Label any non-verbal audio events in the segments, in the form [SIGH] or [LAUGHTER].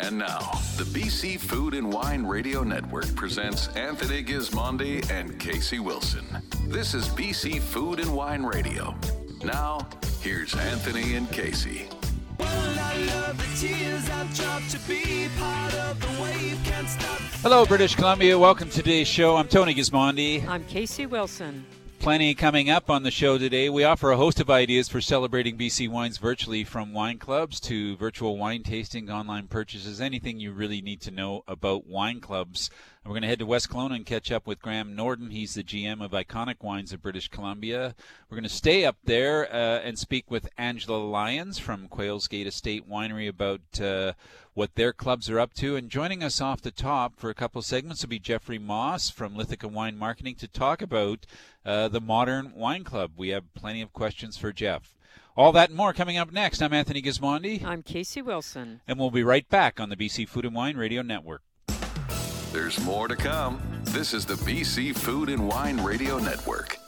And now, the BC Food and Wine Radio Network presents Anthony Gismondi and Casey Wilson. This is BC Food and Wine Radio. Now, here's Anthony and Casey. Hello, British Columbia. Welcome to today's show. I'm Tony Gismondi. I'm Casey Wilson. Plenty coming up on the show today. We offer a host of ideas for celebrating BC wines virtually from wine clubs to virtual wine tasting, online purchases, anything you really need to know about wine clubs. And we're going to head to West Kelowna and catch up with Graham Norden. He's the GM of Iconic Wines of British Columbia. We're going to stay up there uh, and speak with Angela Lyons from Quails Gate Estate Winery about uh, what their clubs are up to. And joining us off the top for a couple of segments will be Jeffrey Moss from Lithica Wine Marketing to talk about uh, the Modern Wine Club. We have plenty of questions for Jeff. All that and more coming up next. I'm Anthony Gismondi. I'm Casey Wilson. And we'll be right back on the BC Food and Wine Radio Network. There's more to come. This is the BC Food and Wine Radio Network.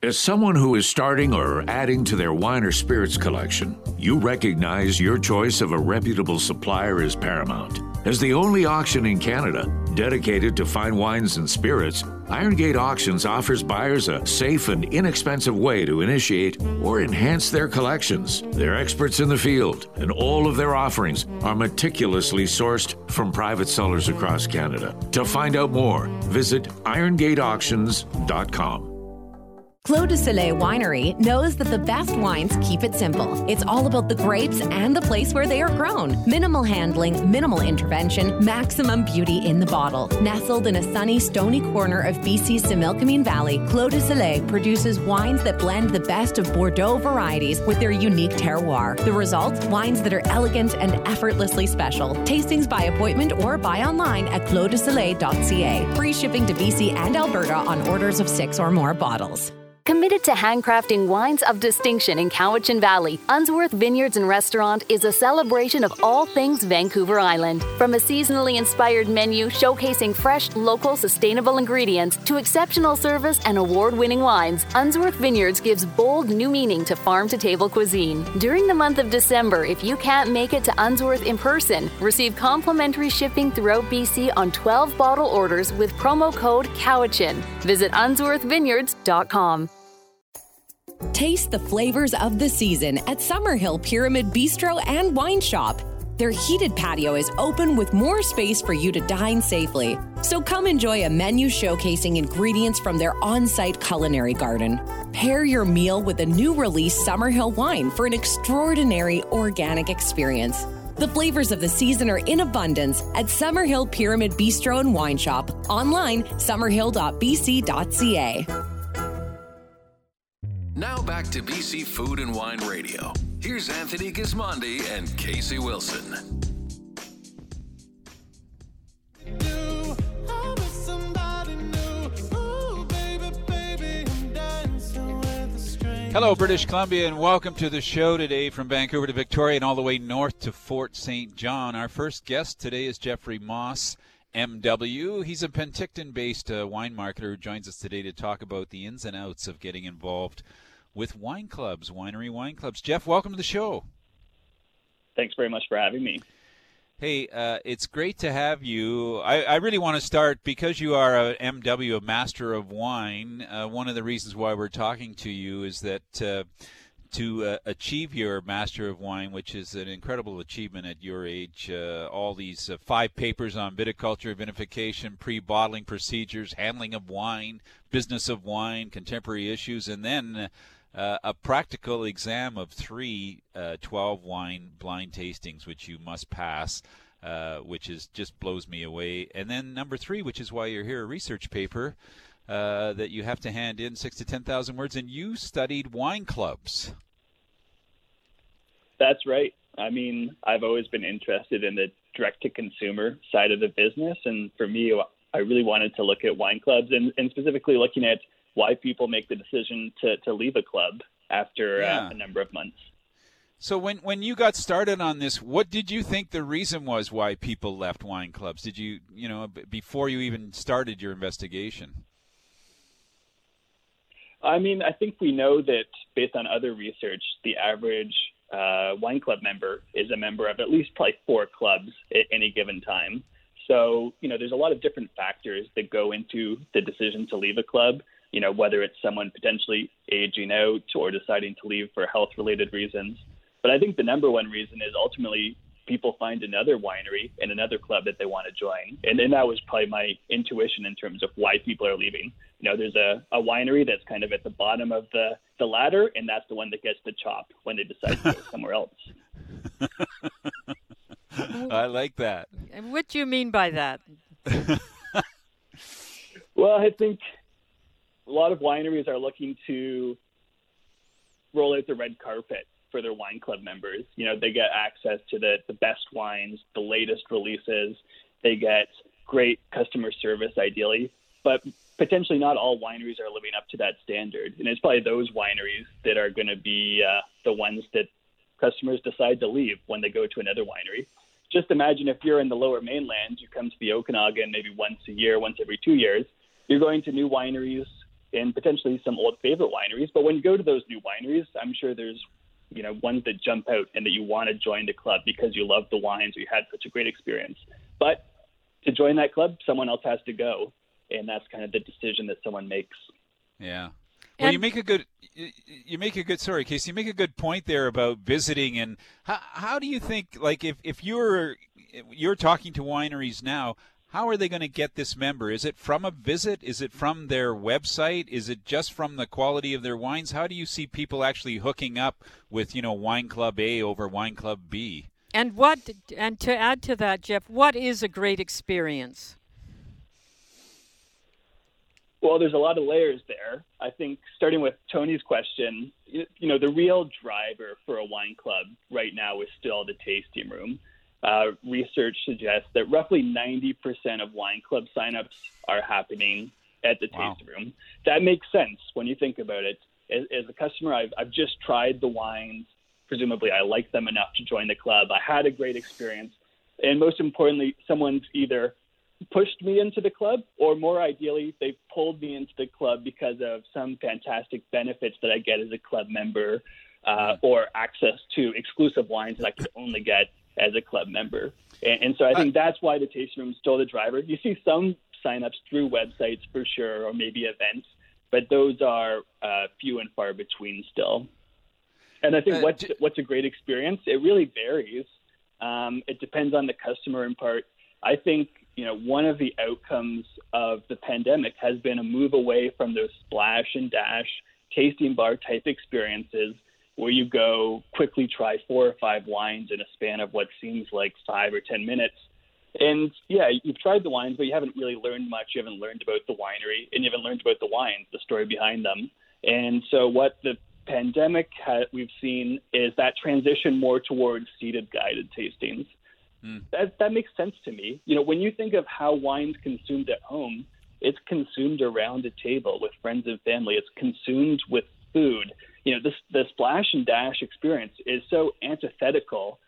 As someone who is starting or adding to their wine or spirits collection, you recognize your choice of a reputable supplier is paramount. As the only auction in Canada dedicated to fine wines and spirits, Iron Gate Auctions offers buyers a safe and inexpensive way to initiate or enhance their collections. They're experts in the field, and all of their offerings are meticulously sourced from private sellers across Canada. To find out more, visit irongateauctions.com. Clos du Soleil Winery knows that the best wines keep it simple. It's all about the grapes and the place where they are grown. Minimal handling, minimal intervention, maximum beauty in the bottle. Nestled in a sunny, stony corner of BC's Similkameen Valley, Clos du Soleil produces wines that blend the best of Bordeaux varieties with their unique terroir. The result? Wines that are elegant and effortlessly special. Tastings by appointment or buy online at closdusoleil.ca. Free shipping to BC and Alberta on orders of six or more bottles. Committed to handcrafting wines of distinction in Cowichan Valley, Unsworth Vineyards and Restaurant is a celebration of all things Vancouver Island. From a seasonally inspired menu showcasing fresh, local, sustainable ingredients to exceptional service and award winning wines, Unsworth Vineyards gives bold new meaning to farm to table cuisine. During the month of December, if you can't make it to Unsworth in person, receive complimentary shipping throughout BC on 12 bottle orders with promo code COWICHAN. Visit unsworthvineyards.com. Taste the flavors of the season at Summerhill Pyramid Bistro and Wine Shop. Their heated patio is open with more space for you to dine safely. So come enjoy a menu showcasing ingredients from their on site culinary garden. Pair your meal with a new release Summerhill wine for an extraordinary organic experience. The flavors of the season are in abundance at Summerhill Pyramid Bistro and Wine Shop. Online, summerhill.bc.ca. Now back to BC Food and Wine Radio. Here's Anthony Gismondi and Casey Wilson. Hello, British Columbia, and welcome to the show today from Vancouver to Victoria and all the way north to Fort St. John. Our first guest today is Jeffrey Moss, MW. He's a Penticton based uh, wine marketer who joins us today to talk about the ins and outs of getting involved with wine clubs, winery wine clubs. Jeff, welcome to the show. Thanks very much for having me. Hey, uh, it's great to have you. I, I, really want to start because you are a MW, a master of wine. Uh, one of the reasons why we're talking to you is that uh, to uh, achieve your master of wine, which is an incredible achievement at your age, uh, all these uh, five papers on viticulture, vinification, pre-bottling procedures, handling of wine, business of wine, contemporary issues, and then uh, a practical exam of three uh, 12 wine blind tastings, which you must pass, uh, which is just blows me away. And then number three, which is why you're here, a research paper uh, that you have to hand in six to 10,000 words, and you studied wine clubs. That's right. I mean, I've always been interested in the direct to consumer side of the business. And for me, I really wanted to look at wine clubs and, and specifically looking at why people make the decision to, to leave a club after uh, yeah. uh, a number of months. So when when you got started on this, what did you think the reason was why people left wine clubs? Did you you know before you even started your investigation? I mean, I think we know that based on other research, the average uh, wine club member is a member of at least probably four clubs at any given time. So, you know, there's a lot of different factors that go into the decision to leave a club, you know, whether it's someone potentially aging out or deciding to leave for health related reasons. But I think the number one reason is ultimately people find another winery and another club that they want to join. And, and that was probably my intuition in terms of why people are leaving. You know, there's a, a winery that's kind of at the bottom of the, the ladder, and that's the one that gets the chop when they decide to go [LAUGHS] somewhere else. I like that. And what do you mean by that? well, I think a lot of wineries are looking to roll out the red carpet for their wine club members. You know, they get access to the, the best wines, the latest releases. They get great customer service, ideally. But potentially not all wineries are living up to that standard. And it's probably those wineries that are going to be uh, the ones that customers decide to leave when they go to another winery. Just imagine if you're in the lower mainland, you come to the Okanagan maybe once a year, once every two years. You're going to new wineries and potentially some old favorite wineries. But when you go to those new wineries, I'm sure there's you know ones that jump out and that you want to join the club because you love the wines or you had such a great experience. But to join that club, someone else has to go, and that's kind of the decision that someone makes. Yeah. Well, you make a good you make a good sorry, Casey. You make a good point there about visiting and how how do you think like if if you're you're talking to wineries now, how are they going to get this member? Is it from a visit? Is it from their website? Is it just from the quality of their wines? How do you see people actually hooking up with you know Wine Club A over Wine Club B? And what and to add to that, Jeff, what is a great experience? Well, there's a lot of layers there. I think starting with Tony's question, you, know, the real driver for a wine club right now is still the tasting room. Uh, research suggests that roughly 90% of wine club signups are happening at the wow. tasting room. That makes sense when you think about it. As, as a customer, I've, I've just tried the wines. Presumably, I like them enough to join the club. I had a great experience. And most importantly, someone's either pushed me into the club, or more ideally, they pulled me into the club because of some fantastic benefits that I get as a club member, uh, or access to exclusive wines that I could only get as a club member. And, and so I think that's why the tasting room is still the driver. You see some signups through websites for sure, or maybe events, but those are uh, few and far between still. And I think uh, what's what's a great experience? It really varies. Um, it depends on the customer in part. I think you know, one of the outcomes of the pandemic has been a move away from those splash and dash tasting bar type experiences where you go quickly try four or five wines in a span of what seems like five or 10 minutes. And yeah, you've tried the wines, but you haven't really learned much. You haven't learned about the winery and you haven't learned about the wines, the story behind them. And so what the pandemic ha- we've seen is that transition more towards seated guided tastings. Mm. That that makes sense to me. You know, when you think of how wine's consumed at home, it's consumed around a table with friends and family. It's consumed with food. You know, this the splash and dash experience is so antithetical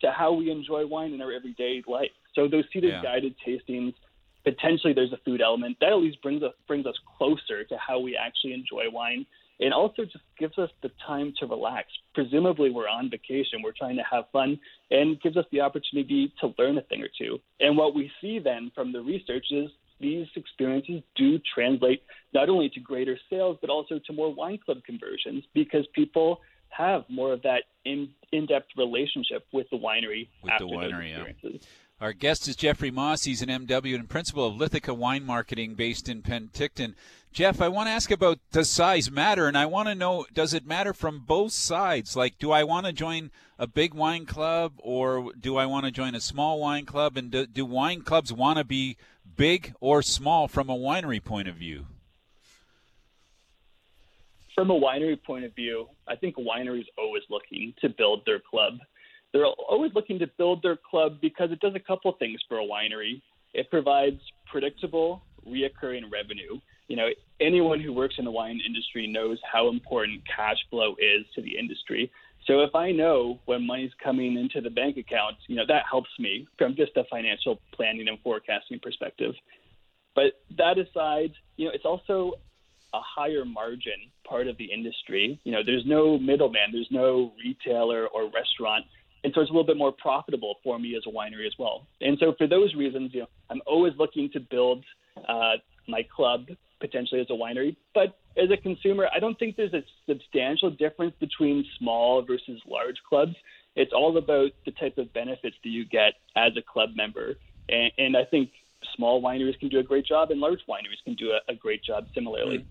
to how we enjoy wine in our everyday life. So those seated yeah. guided tastings, potentially there's a food element that at least brings us brings us closer to how we actually enjoy wine and also just gives us the time to relax. Presumably, we're on vacation, we're trying to have fun, and gives us the opportunity to learn a thing or two. And what we see then from the research is these experiences do translate not only to greater sales, but also to more wine club conversions because people have more of that in, in-depth relationship with the winery with after the winery, those experiences. Yeah. Our guest is Jeffrey Moss. He's an MW and principal of Lithica Wine Marketing based in Penticton. Jeff, I want to ask about does size matter? And I want to know does it matter from both sides? Like, do I want to join a big wine club or do I want to join a small wine club? And do, do wine clubs want to be big or small from a winery point of view? From a winery point of view, I think wineries always looking to build their club they're always looking to build their club because it does a couple things for a winery. It provides predictable, reoccurring revenue. You know, anyone who works in the wine industry knows how important cash flow is to the industry. So if I know when money's coming into the bank account, you know, that helps me from just a financial planning and forecasting perspective. But that aside, you know, it's also a higher margin part of the industry. You know, there's no middleman, there's no retailer or restaurant. And so it's a little bit more profitable for me as a winery as well. And so for those reasons, you know, I'm always looking to build uh, my club potentially as a winery. But as a consumer, I don't think there's a substantial difference between small versus large clubs. It's all about the type of benefits that you get as a club member. And, and I think small wineries can do a great job, and large wineries can do a, a great job similarly. Mm.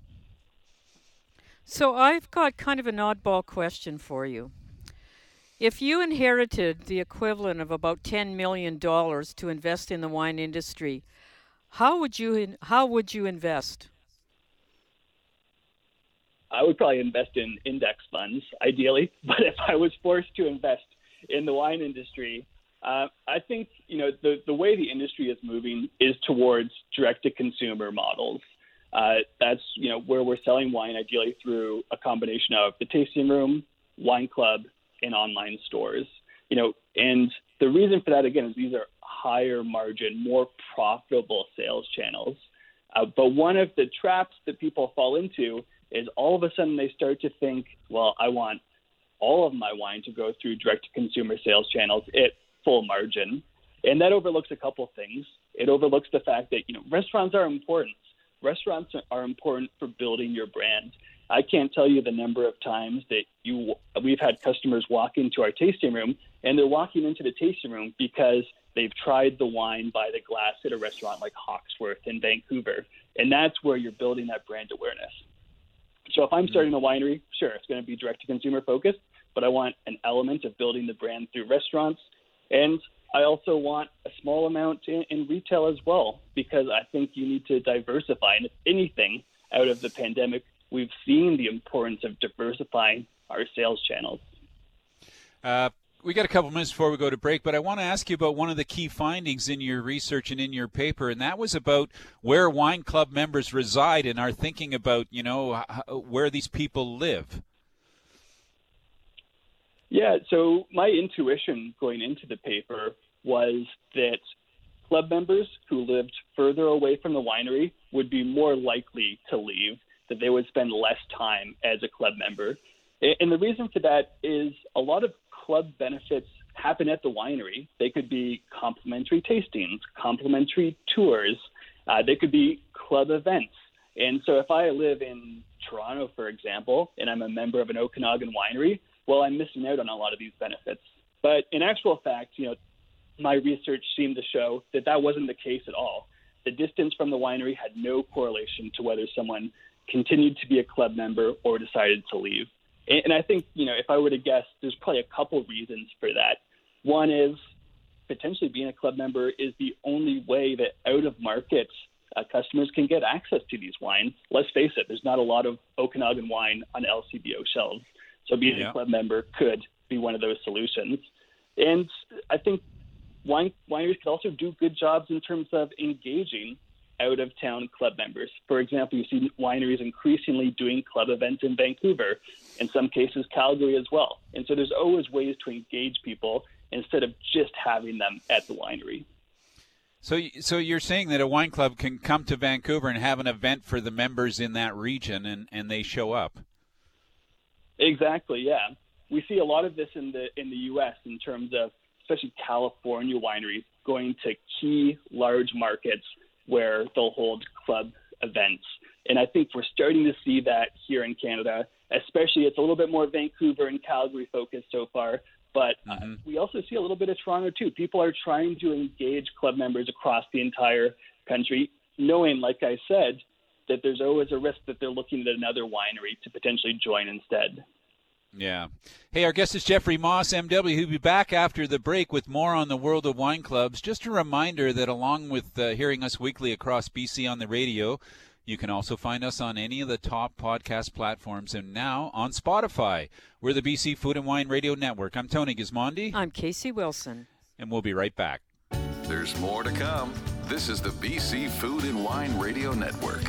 So I've got kind of an oddball question for you. If you inherited the equivalent of about $10 million to invest in the wine industry, how would you how would you invest? I would probably invest in index funds, ideally. [LAUGHS] But if I was forced to invest in the wine industry, uh, I think you know the the way the industry is moving is towards direct to consumer models. Uh, that's you know where we're selling wine ideally through a combination of the tasting room, wine club, and online stores. You know, and the reason for that again is these are higher margin, more profitable sales channels. Uh, but one of the traps that people fall into is all of a sudden they start to think, well, I want all of my wine to go through direct to consumer sales channels at full margin. And that overlooks a couple things. It overlooks the fact that, you know, restaurants are important. Restaurants are important for building your brand. I can't tell you the number of times that you we've had customers walk into our tasting room and they're walking into the tasting room because they've tried the wine by the glass at a restaurant like Hawksworth in Vancouver. And that's where you're building that brand awareness. So if I'm mm-hmm. starting a winery, sure, it's going to be direct to consumer focused, but I want an element of building the brand through restaurants. And I also want a small amount in, in retail as well, because I think you need to diversify. And if anything, out of the pandemic, we've seen the importance of diversifying our sales channels. Uh, we got a couple minutes before we go to break, but I want to ask you about one of the key findings in your research and in your paper, and that was about where wine club members reside and are thinking about, you know, where these people live. Yeah, so my intuition going into the paper was that club members who lived further away from the winery would be more likely to leave, that they would spend less time as a club member. And the reason for that is a lot of club benefits happen at the winery. They could be complimentary tastings, complimentary tours. Uh, they could be club events. And so if I live in Toronto, for example, and I'm a member of an Okanagan winery, well, I'm missing out on a lot of these benefits. But in actual fact, you know, my research seemed to show that that wasn't the case at all. The distance from the winery had no correlation to whether someone continued to be a club member or decided to leave. And I think, you know, if I were to guess, there's probably a couple reasons for that. One is potentially being a club member is the only way that out of market uh, customers can get access to these wines. Let's face it, there's not a lot of Okanagan wine on LCBO shelves. So being yeah. a club member could be one of those solutions. And I think wine, wineries could also do good jobs in terms of engaging out of town club members. For example, you see wineries increasingly doing club events in Vancouver, in some cases, Calgary as well. And so there's always ways to engage people instead of just having them at the winery. So, so you're saying that a wine club can come to Vancouver and have an event for the members in that region, and, and they show up. Exactly. Yeah, we see a lot of this in the in the U.S. in terms of especially California wineries going to key large markets where they'll hold club events. And I think we're starting to see that here in Canada, especially it's a little bit more Vancouver and Calgary focused so far. But uh, mm-hmm. we also see a little bit of Toronto too. People are trying to engage club members across the entire country, knowing, like I said, that there's always a risk that they're looking at another winery to potentially join instead. Yeah. Hey, our guest is Jeffrey Moss, MW, who'll be back after the break with more on the world of wine clubs. Just a reminder that along with uh, hearing us weekly across BC on the radio, you can also find us on any of the top podcast platforms and now on Spotify. We're the BC Food and Wine Radio Network. I'm Tony Gismondi. I'm Casey Wilson. And we'll be right back. There's more to come. This is the BC Food and Wine Radio Network.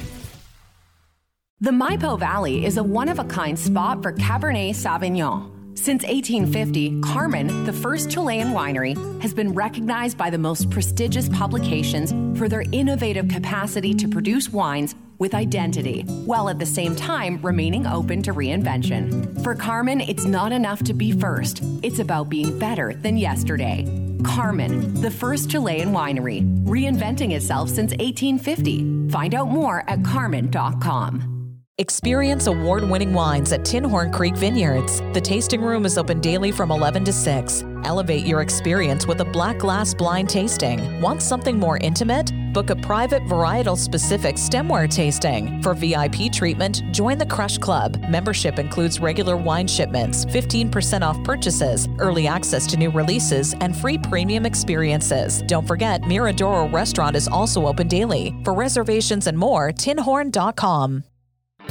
The Maipo Valley is a one of a kind spot for Cabernet Sauvignon. Since 1850, Carmen, the first Chilean winery, has been recognized by the most prestigious publications for their innovative capacity to produce wines with identity, while at the same time remaining open to reinvention. For Carmen, it's not enough to be first, it's about being better than yesterday. Carmen, the first Chilean winery, reinventing itself since 1850. Find out more at carmen.com. Experience award winning wines at Tinhorn Creek Vineyards. The tasting room is open daily from 11 to 6. Elevate your experience with a black glass blind tasting. Want something more intimate? Book a private varietal specific stemware tasting. For VIP treatment, join the Crush Club. Membership includes regular wine shipments, 15% off purchases, early access to new releases, and free premium experiences. Don't forget, Miradoro Restaurant is also open daily. For reservations and more, tinhorn.com.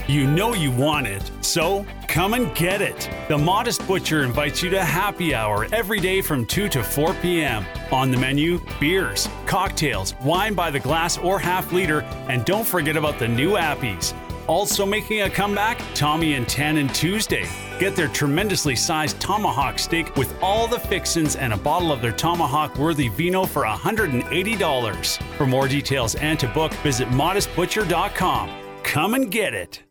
You know you want it, so come and get it. The Modest Butcher invites you to happy hour every day from 2 to 4 p.m. On the menu, beers, cocktails, wine by the glass or half liter, and don't forget about the new appies. Also making a comeback, Tommy and Tannin Tuesday. Get their tremendously sized tomahawk steak with all the fixins and a bottle of their tomahawk worthy vino for $180. For more details and to book, visit modestbutcher.com. Come and get it.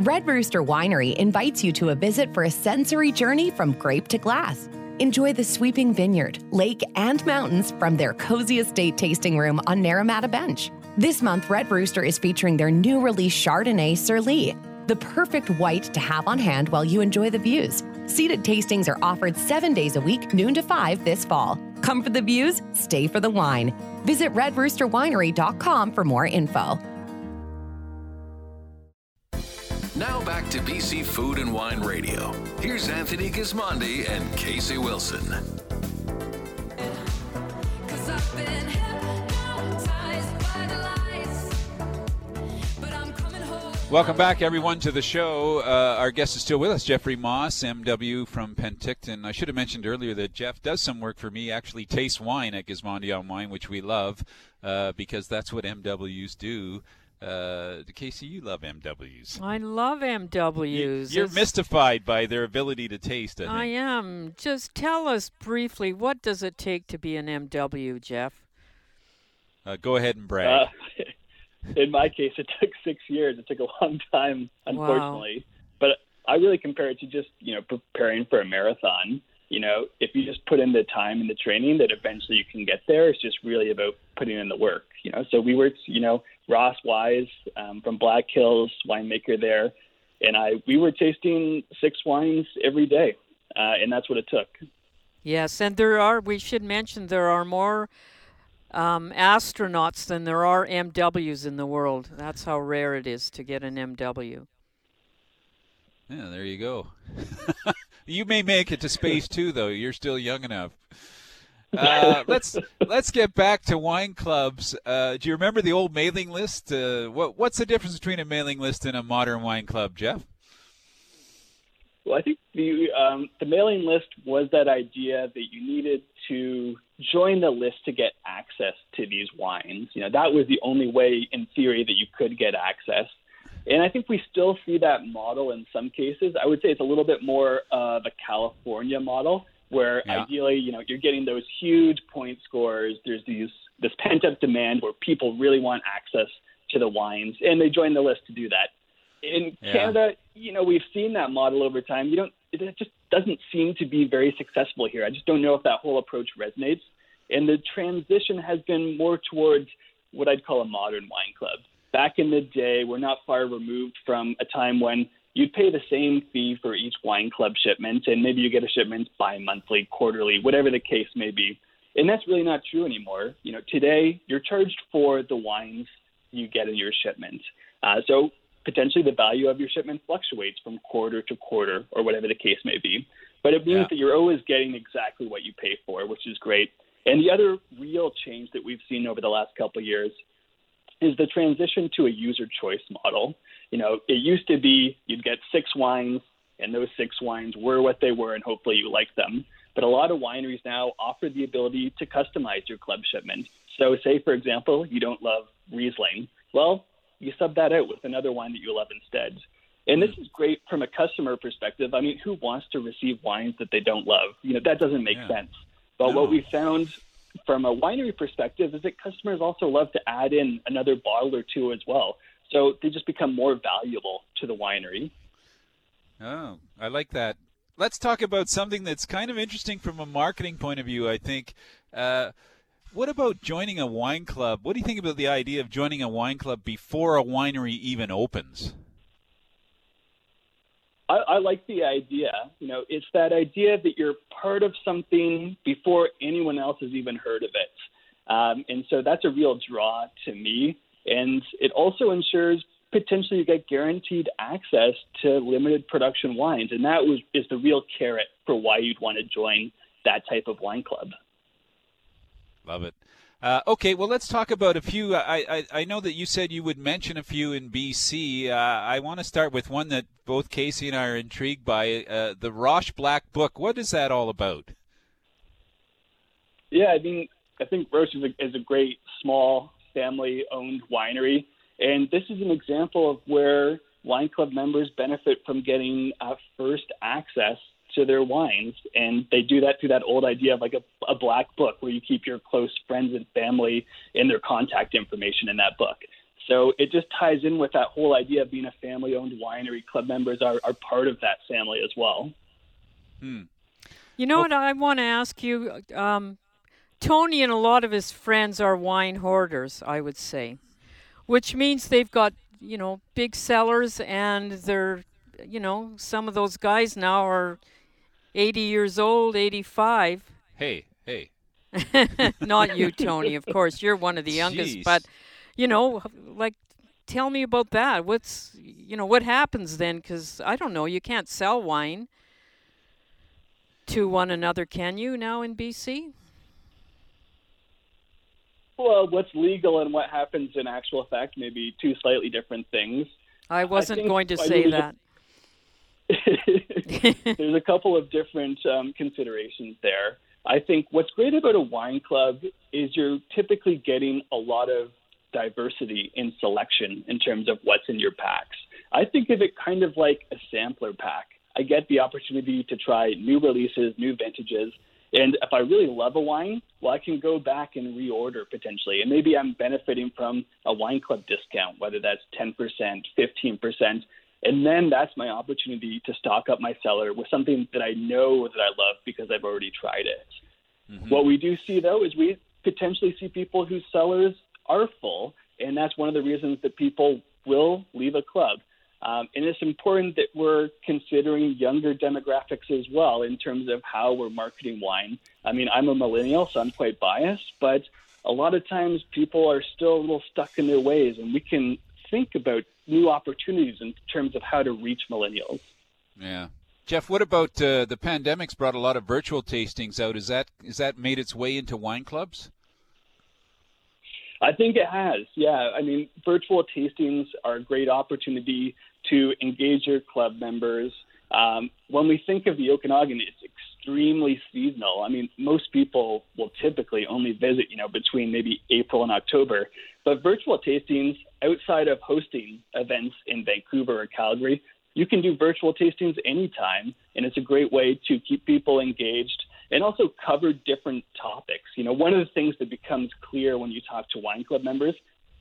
Red Rooster Winery invites you to a visit for a sensory journey from grape to glass. Enjoy the sweeping vineyard, lake, and mountains from their cozy estate tasting room on Naramata Bench. This month, Red Rooster is featuring their new release Chardonnay Sur Lie, the perfect white to have on hand while you enjoy the views. Seated tastings are offered seven days a week, noon to 5 this fall. Come for the views, stay for the wine. Visit redroosterwinery.com for more info. Now back to BC Food and Wine Radio. Here's Anthony Gismondi and Casey Wilson. Welcome back, everyone, to the show. Uh, our guest is still with us, Jeffrey Moss, MW from Penticton. I should have mentioned earlier that Jeff does some work for me, actually taste wine at Gismondi on Wine, which we love uh, because that's what MWs do. Uh, Casey, you love MWs. I love MWs. You, are It's- mystified by their ability to taste. I, think. I am. Just tell us briefly what does it take to be an MW, Jeff? Uh, go ahead and brag. Uh, [LAUGHS] in my case, it took six years. It took a long time, unfortunately. But I really compare it to just you know preparing for a marathon. You know, if you just put in the time and the training, that eventually you can get there. It's just really about putting in the work. You know, so we worked. You know, Ross Wise um, from Black Hills, winemaker there, and I we were tasting six wines every day, uh, and that's what it took. Yes, and there are, we should mention, there are more um, astronauts than there are MWs in the world. That's how rare it is to get an MW. Yeah, there you go. [LAUGHS] you may make it to space too, though. You're still young enough. Uh, let's let's get back to wine clubs. Uh, do you remember the old mailing list? Uh, what what's the difference between a mailing list and a modern wine club, Jeff? Well, I think the um, the mailing list was that idea that you needed to join the list to get access to these wines. You know, that was the only way, in theory, that you could get access. And I think we still see that model in some cases. I would say it's a little bit more of a California model, where Yeah. ideally, you know, you're getting those huge point scores. There's these this pent up demand where people really want access to the wines, and they join the list to do that. In Yeah. Canada, you know, we've seen that model over time. You don't, it just doesn't seem to be very successful here. I just don't know if that whole approach resonates. And the transition has been more towards what I'd call a modern wine club. Back in the day, we're not far removed from a time when you'd pay the same fee for each wine club shipment, and maybe you get a shipment bi-monthly, quarterly, whatever the case may be. And that's really not true anymore. You know, today you're charged for the wines you get in your shipment. Uh, so potentially the value of your shipment fluctuates from quarter to quarter or whatever the case may be. But it means Yeah. that you're always getting exactly what you pay for, which is great. And the other real change that we've seen over the last couple of years is the transition to a user choice model. You know, it used to be you'd get six wines, and those six wines were what they were, and hopefully you liked them. But a lot of wineries now offer the ability to customize your club shipment. So, say for example, you don't love Riesling. Well, you sub that out with another wine that you love instead. And this hmm. is great from a customer perspective. I mean, who wants to receive wines that they don't love? You know, that doesn't make Yeah. sense. But No. what we found from a winery perspective is that customers also love to add in another bottle or two as well. So they just become more valuable to the winery. Oh, I like that. Let's talk about something that's kind of interesting from a marketing point of view, I think. Uh, what about joining a wine club? What do you think about the idea of joining a wine club before a winery even opens? I, I like the idea. You know, it's that idea that you're part of something before anyone else has even heard of it. Um, and so that's a real draw to me. And it also ensures potentially you get guaranteed access to limited production wines. And that was is the real carrot for why you'd want to join that type of wine club. Love it. Uh, okay, well, let's talk about a few. I, I, I, know that you said you would mention a few in BC. Uh, I want to start with one that both Casey and I are intrigued by uh, the Roche Black Book. What is that all about? Yeah, I mean, I think Roche is a, is a great small family owned winery. And this is an example of where wine club members benefit from getting uh, first access to their wines. And they do that through that old idea of like a, a black book where you keep your close friends and family and their contact information in that book. So it just ties in with that whole idea of being a family owned winery. Club members are, are part of that family as well. Hmm. You know well, what I want to ask you? Um, Tony and a lot of his friends are wine hoarders, I would say, which means they've got, you know, big cellars and they're, you know, some of those guys now are 80 years old, 85. Hey, hey. [LAUGHS] Not you, [LAUGHS] Tony, of course. You're one of the youngest. Jeez. But, you know, like, tell me about that. What's, you know, what happens then? Because I don't know. You can't sell wine to one another, can you, now in BC? Well, what's legal and what happens in actual fact may be two slightly different things. I wasn't I going to say that. [LAUGHS] there's a couple of different um, considerations there. I think what's great about a wine club is you're typically getting a lot of diversity in selection in terms of what's in your packs. I think of it kind of like a sampler pack. I get the opportunity to try new releases, new vintages, and if I really love a wine, well, I can go back and reorder potentially. And maybe I'm benefiting from a wine club discount, whether that's 10%, 15%. And then that's my opportunity to stock up my cellar with something that I know that I love because I've already tried it. Mm-hmm. What we do see, though, is we potentially see people whose cellars are full. And that's one of the reasons that people will leave a club. Um, and it's important that we're considering younger demographics as well in terms of how we're marketing wine. I mean, I'm a millennial, so I'm quite biased, but a lot of times people are still a little stuck in their ways, and we can think about new opportunities in terms of how to reach millennials. Yeah. Jeff, what about uh, the pandemic's brought a lot of virtual tastings out? Is that is that made its way into wine clubs? I think it has. Yeah, I mean, virtual tastings are a great opportunity to engage your club members. Um, when we think of the Okanagan, it's extremely seasonal. I mean, most people will typically only visit, you know, between maybe April and October. But virtual tastings, outside of hosting events in Vancouver or Calgary, you can do virtual tastings anytime, and it's a great way to keep people engaged and also cover different topics. You know, one of the things that becomes clear when you talk to wine club members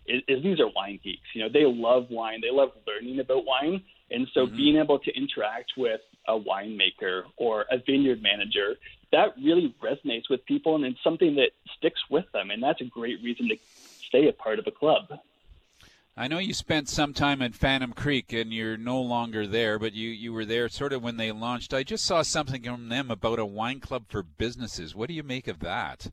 is, is these are wine geeks. You know, they love wine, they love learning about wine, and so mm-hmm. being able to interact with a winemaker or a vineyard manager that really resonates with people, and it's something that sticks with them, and that's a great reason to stay a part of a club. I know you spent some time at Phantom Creek and you're no longer there, but you, you were there sort of when they launched. I just saw something from them about a wine club for businesses. What do you make of that?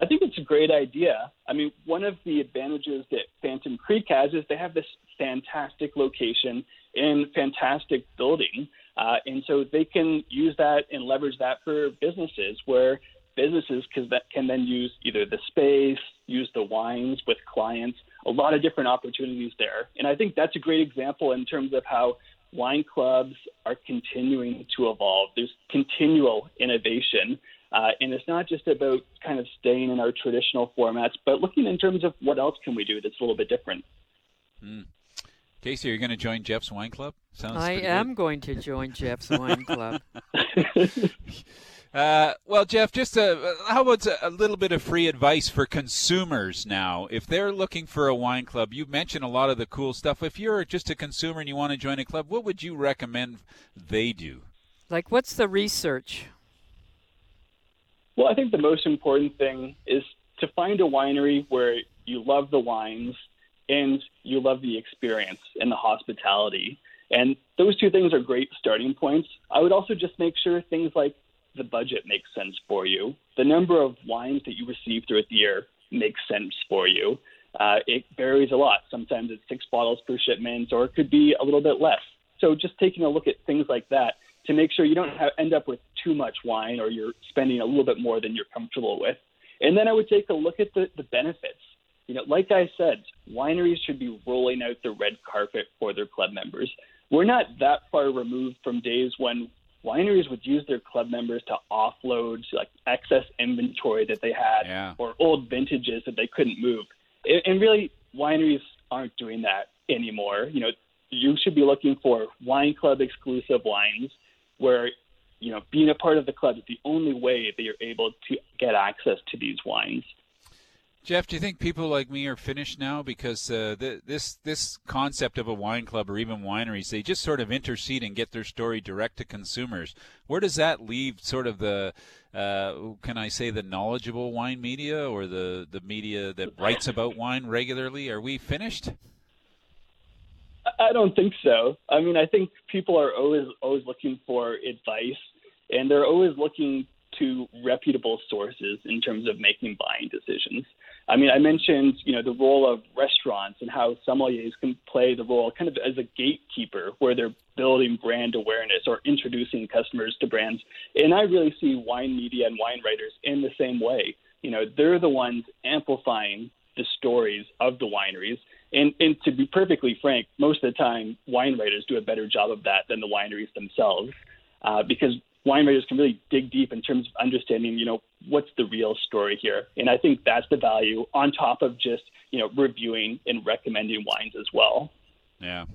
I think it's a great idea. I mean, one of the advantages that Phantom Creek has is they have this fantastic location and fantastic building. Uh, and so they can use that and leverage that for businesses where businesses can, can then use either the space, use the wines with clients, a lot of different opportunities there. And I think that's a great example in terms of how wine clubs are continuing to evolve. There's continual innovation. Uh, and it's not just about kind of staying in our traditional formats, but looking in terms of what else can we do that's a little bit different. Mm. Casey, are you going to join Jeff's Wine Club? Sounds I am good. going to join Jeff's Wine Club. [LAUGHS] [LAUGHS] Uh, well, Jeff, just a, how about a, a, little bit of free advice for consumers now? If they're looking for a wine club, you mentioned a lot of the cool stuff. If you're just a consumer and you want to join a club, what would you recommend they do? Like, what's the research? Well, I think the most important thing is to find a winery where you love the wines and you love the experience and the hospitality. And those two things are great starting points. I would also just make sure things like the budget makes sense for you. The number of wines that you receive throughout the year makes sense for you. Uh, it varies a lot. Sometimes it's six bottles per shipment, or it could be a little bit less. So just taking a look at things like that to make sure you don't have, end up with too much wine or you're spending a little bit more than you're comfortable with. And then I would take a look at the, the benefits. You know, like I said, wineries should be rolling out the red carpet for their club members. We're not that far removed from days when wineries would use their club members to offload like excess inventory that they had yeah. or old vintages that they couldn't move. And really, wineries aren't doing that anymore. You know, you should be looking for wine club exclusive wines where you know being a part of the club is the only way that you're able to get access to these wines. Jeff, do you think people like me are finished now because uh, th- this this concept of a wine club or even wineries they just sort of intercede and get their story direct to consumers? Where does that leave sort of the uh, can I say the knowledgeable wine media or the the media that writes about wine regularly? Are we finished? I don't think so. I mean, I think people are always always looking for advice, and they're always looking to reputable sources in terms of making buying decisions. I mean, I mentioned, you know, the role of restaurants and how sommeliers can play the role kind of as a gatekeeper where they're building brand awareness or introducing customers to brands. And I really see wine media and wine writers in the same way. You know, they're the ones amplifying the stories of the wineries. And, and to be perfectly frank, most of the time, wine writers do a better job of that than the wineries themselves. Uh, because wine writers can really dig deep in terms of understanding, you know, what's the real story here. And I think that's the value on top of just, you know, reviewing and recommending wines as well. Yeah.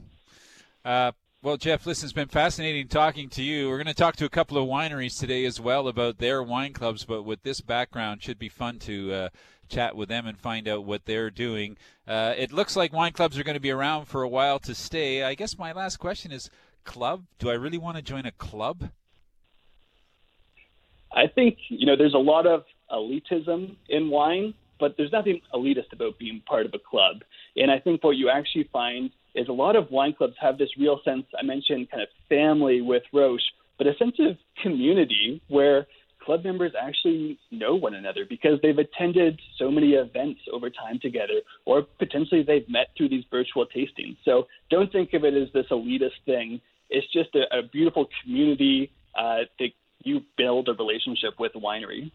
Uh, well, Jeff, listen, it's been fascinating talking to you. We're going to talk to a couple of wineries today as well about their wine clubs, but with this background, should be fun to uh, chat with them and find out what they're doing. Uh, it looks like wine clubs are going to be around for a while to stay. I guess my last question is club? Do I really want to join a club? I think you know there's a lot of elitism in wine, but there's nothing elitist about being part of a club. And I think what you actually find is a lot of wine clubs have this real sense. I mentioned kind of family with Roche, but a sense of community where club members actually know one another because they've attended so many events over time together, or potentially they've met through these virtual tastings. So don't think of it as this elitist thing. It's just a, a beautiful community uh, that you build a relationship with the winery.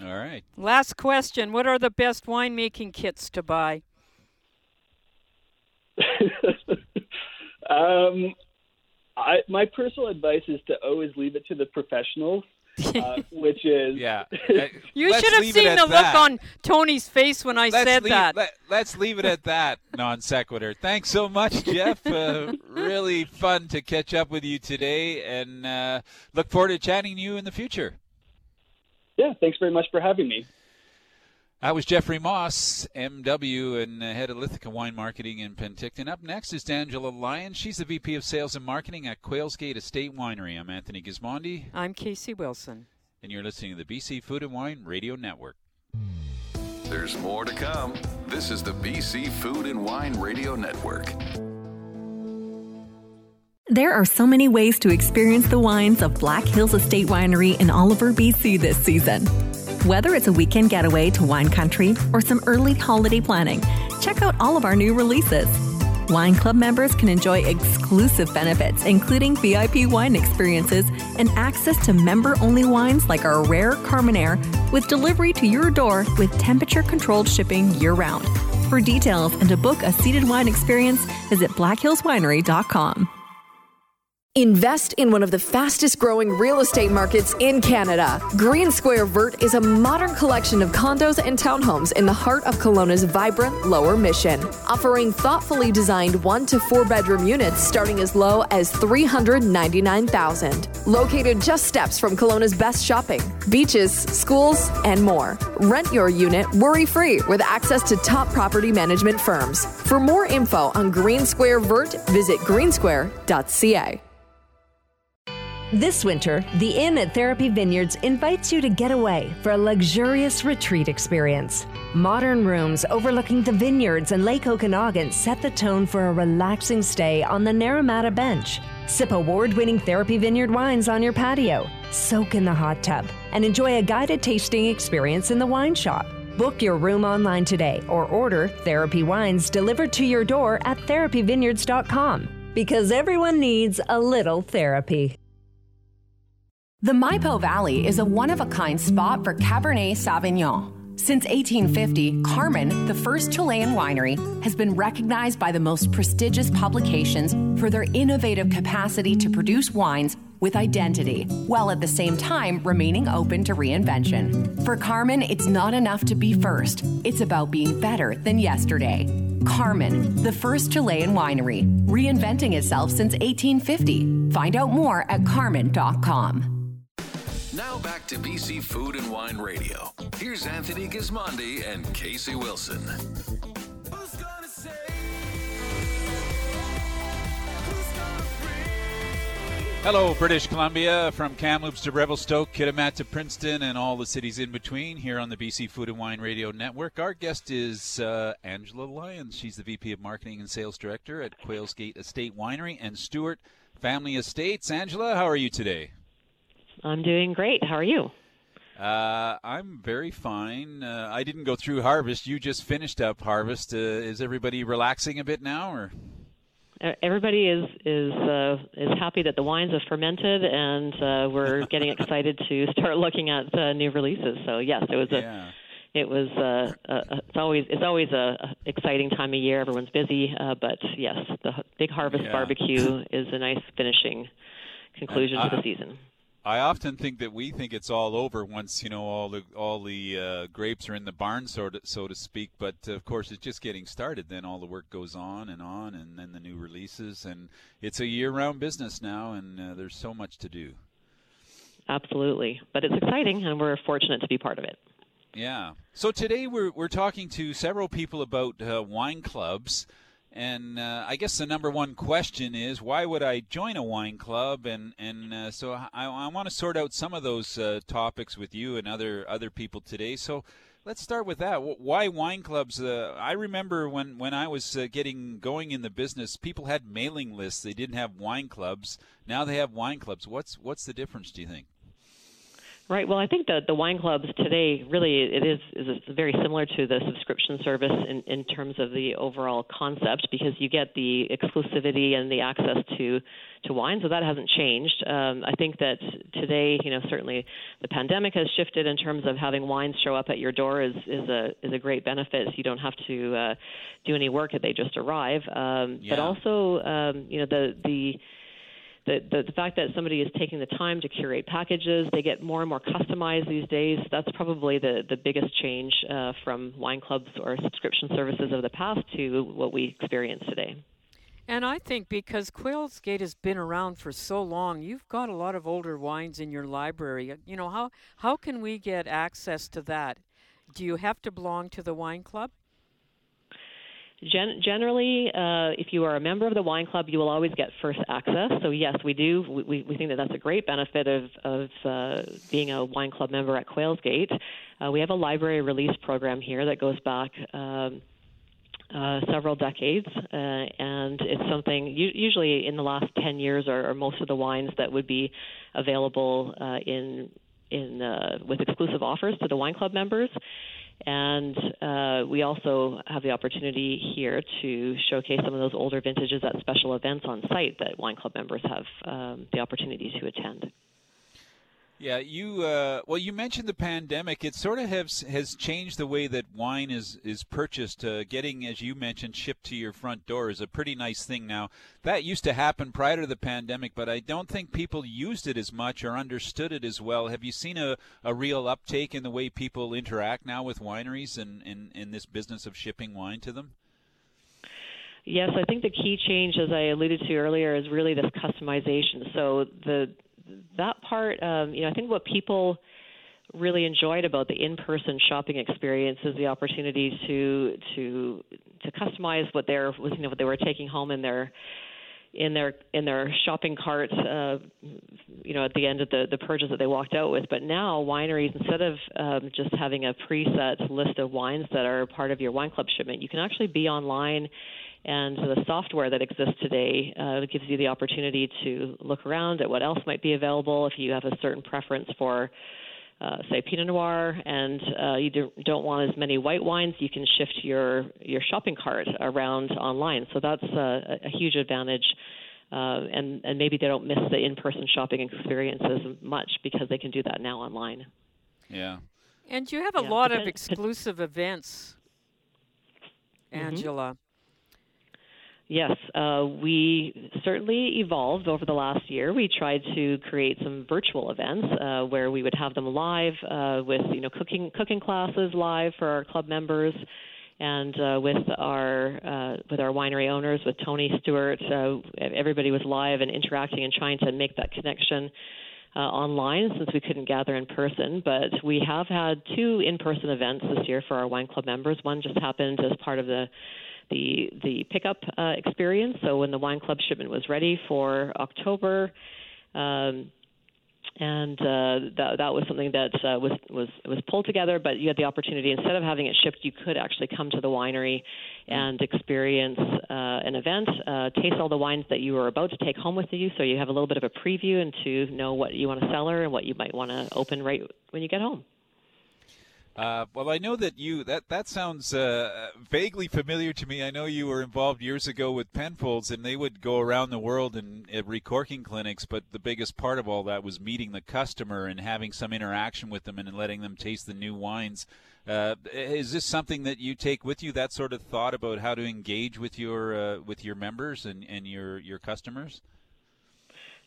All right. Last question. What are the best winemaking kits to buy? [LAUGHS] um, I, my personal advice is to always leave it to the professionals. Uh, [LAUGHS] which is yeah. [LAUGHS] you should have seen the that. look on Tony's face when I let's said leave, that. Let, us leave it at that [LAUGHS] non sequitur. Thanks so much, Jeff. Uh, really fun to catch up with you today, and uh, look forward to chatting to you in the future. Yeah, thanks very much for having me. That was Jeffrey Moss, MW, and head of Lithica Wine Marketing in Penticton. Up next is D'Angela Lyon. She's the VP of Sales and Marketing at Quailsgate Estate Winery. I'm Anthony Gismondi. I'm Casey Wilson. And you're listening to the BC Food and Wine Radio Network. There's more to come. This is the BC Food and Wine Radio Network. There are so many ways to experience the wines of Black Hills Estate Winery in Oliver, BC this season. Whether it's a weekend getaway to wine country or some early holiday planning, check out all of our new releases. Wine Club members can enjoy exclusive benefits, including VIP wine experiences and access to member only wines like our rare Carmenere with delivery to your door with temperature controlled shipping year round. For details and to book a seated wine experience, visit blackhillswinery.com. Invest in one of the fastest growing real estate markets in Canada. Green Square Vert is a modern collection of condos and townhomes in the heart of Kelowna's vibrant Lower Mission, offering thoughtfully designed one to four bedroom units starting as low as 399,000. Located just steps from Kelowna's best shopping, beaches, schools, and more. Rent your unit worry free with access to top property management firms. For more info on Green Square Vert, visit greensquare.ca. This winter, the Inn at Therapy Vineyards invites you to get away for a luxurious retreat experience. Modern rooms overlooking the vineyards and Lake Okanagan set the tone for a relaxing stay on the Naramata Bench. Sip award winning Therapy Vineyard wines on your patio, soak in the hot tub, and enjoy a guided tasting experience in the wine shop. Book your room online today or order Therapy Wines delivered to your door at therapyvineyards.com because everyone needs a little therapy. The Maipo Valley is a one of a kind spot for Cabernet Sauvignon. Since 1850, Carmen, the first Chilean winery, has been recognized by the most prestigious publications for their innovative capacity to produce wines with identity, while at the same time remaining open to reinvention. For Carmen, it's not enough to be first, it's about being better than yesterday. Carmen, the first Chilean winery, reinventing itself since 1850. Find out more at carmen.com. Now back to BC Food and Wine Radio. Here's Anthony Gismondi and Casey Wilson. Hello, British Columbia, from Kamloops to Revelstoke, Kitimat to Princeton, and all the cities in between here on the BC Food and Wine Radio Network. Our guest is uh, Angela Lyons. She's the VP of Marketing and Sales Director at Quailsgate Estate Winery and Stewart Family Estates. Angela, how are you today? I'm doing great. How are you? Uh, I'm very fine. Uh, I didn't go through harvest. You just finished up harvest. Uh, is everybody relaxing a bit now, or? Everybody is is uh, is happy that the wines have fermented, and uh, we're [LAUGHS] getting excited to start looking at uh, new releases. So yes, it was a yeah. it was uh, uh, it's always it's always a, exciting time of year. Everyone's busy, uh, but yes, the big harvest Yeah. barbecue is a nice finishing conclusion to the season. I often think that we think it's all over once you know all the all the uh, grapes are in the barn, so to, so to speak. But of course, it's just getting started. Then all the work goes on and on, and then the new releases, and it's a year-round business now, and uh, there's so much to do. Absolutely, but it's exciting, and we're fortunate to be part of it. Yeah. So today we're we're talking to several people about uh, wine clubs, and uh, I guess the number one question is why would I join a wine club? And and uh, so I, I want to sort out some of those uh, topics with you and other other people today. So. Let's start with that. Why wine clubs? Uh, I remember when, when I was uh, getting going in the business, people had mailing lists. They didn't have wine clubs. Now they have wine clubs. What's what's the difference? Do you think? Right. Well, I think that the wine clubs today really it is is very similar to the subscription service in, in terms of the overall concept because you get the exclusivity and the access to to wine. So that hasn't changed. Um, I think that today, you know, certainly the pandemic has shifted in terms of having wines show up at your door is is a is a great benefit. You don't have to uh, do any work; they just arrive. Um, But also, um, you know, the the the, the the fact that somebody is taking the time to curate packages, they get more and more customized these days. That's probably the the biggest change uh, from wine clubs or subscription services of the past to what we experience today. And I think because Quail's Gate has been around for so long, you've got a lot of older wines in your library. You know, how how can we get access to that? Do you have to belong to the wine club? Gen- generally, uh, if you are a member of the wine club, you will always get first access. So yes, we do. We- We, think that that's a great benefit of, of uh, being a wine club member at Quailsgate. Uh, we have a library release program here that goes back. Um, uh, several decades, uh, and it's something u- usually in the last 10 years are most of the wines that would be available uh, in in uh, with exclusive offers to the wine club members. And uh, we also have the opportunity here to showcase some of those older vintages at special events on site that wine club members have um, the opportunity to attend. Yeah, you uh, well, you mentioned the pandemic. It sort of has has changed the way that wine is is purchased. Uh, getting, as you mentioned, shipped to your front door is a pretty nice thing now. That used to happen prior to the pandemic, but I don't think people used it as much or understood it as well. Have you seen a, a real uptake in the way people interact now with wineries and in, in this business of shipping wine to them? Yes, I think the key change, as I alluded to earlier, is really this customization. So the that part, um, you know, I think what people really enjoyed about the in-person shopping experience is the opportunity to to to customize what they're you know what they were taking home in their in their in their shopping cart uh, you know at the end of the the purchase that they walked out with. But now wineries instead of um, just having a preset list of wines that are part of your wine club shipment you can actually be online and the software that exists today uh, gives you the opportunity to look around at what else might be available if you have a certain preference for, uh, say, Pinot Noir, and uh, you do, don't want as many white wines. You can shift your your shopping cart around online. So that's a, a huge advantage. Uh, and and maybe they don't miss the in-person shopping experience as much because they can do that now online. Yeah. And you have a Yeah, lot of exclusive events, Mhm. Angela. Yes, uh, we certainly evolved over the last year. We tried to create some virtual events uh, where we would have them live uh, with you know cooking cooking classes live for our club members, and uh, with our uh, with our winery owners, with Tony Stewart. Everybody was live and interacting and trying to make that connection. Uh, online since we couldn't gather in person, but we have had two in-person events this year for our wine club members. One just happened as part of the the the pickup uh, experience. So when the wine club shipment was ready for October, um, and uh, that that was something that uh, was was was pulled together. But you had the opportunity instead of having it shipped, you could actually come to the winery and experience uh, an event, uh, taste all the wines that you were about to take home with you. So you have a little bit of a preview and to know what you want to cellar and what you might want to open right when you get home. Uh, well, I know that you that that sounds uh, vaguely familiar to me. I know you were involved years ago with Penfolds, and they would go around the world and at recorking clinics. But the biggest part of all that was meeting the customer and having some interaction with them and letting them taste the new wines. Uh, is this something that you take with you? That sort of thought about how to engage with your uh, with your members and, and your your customers.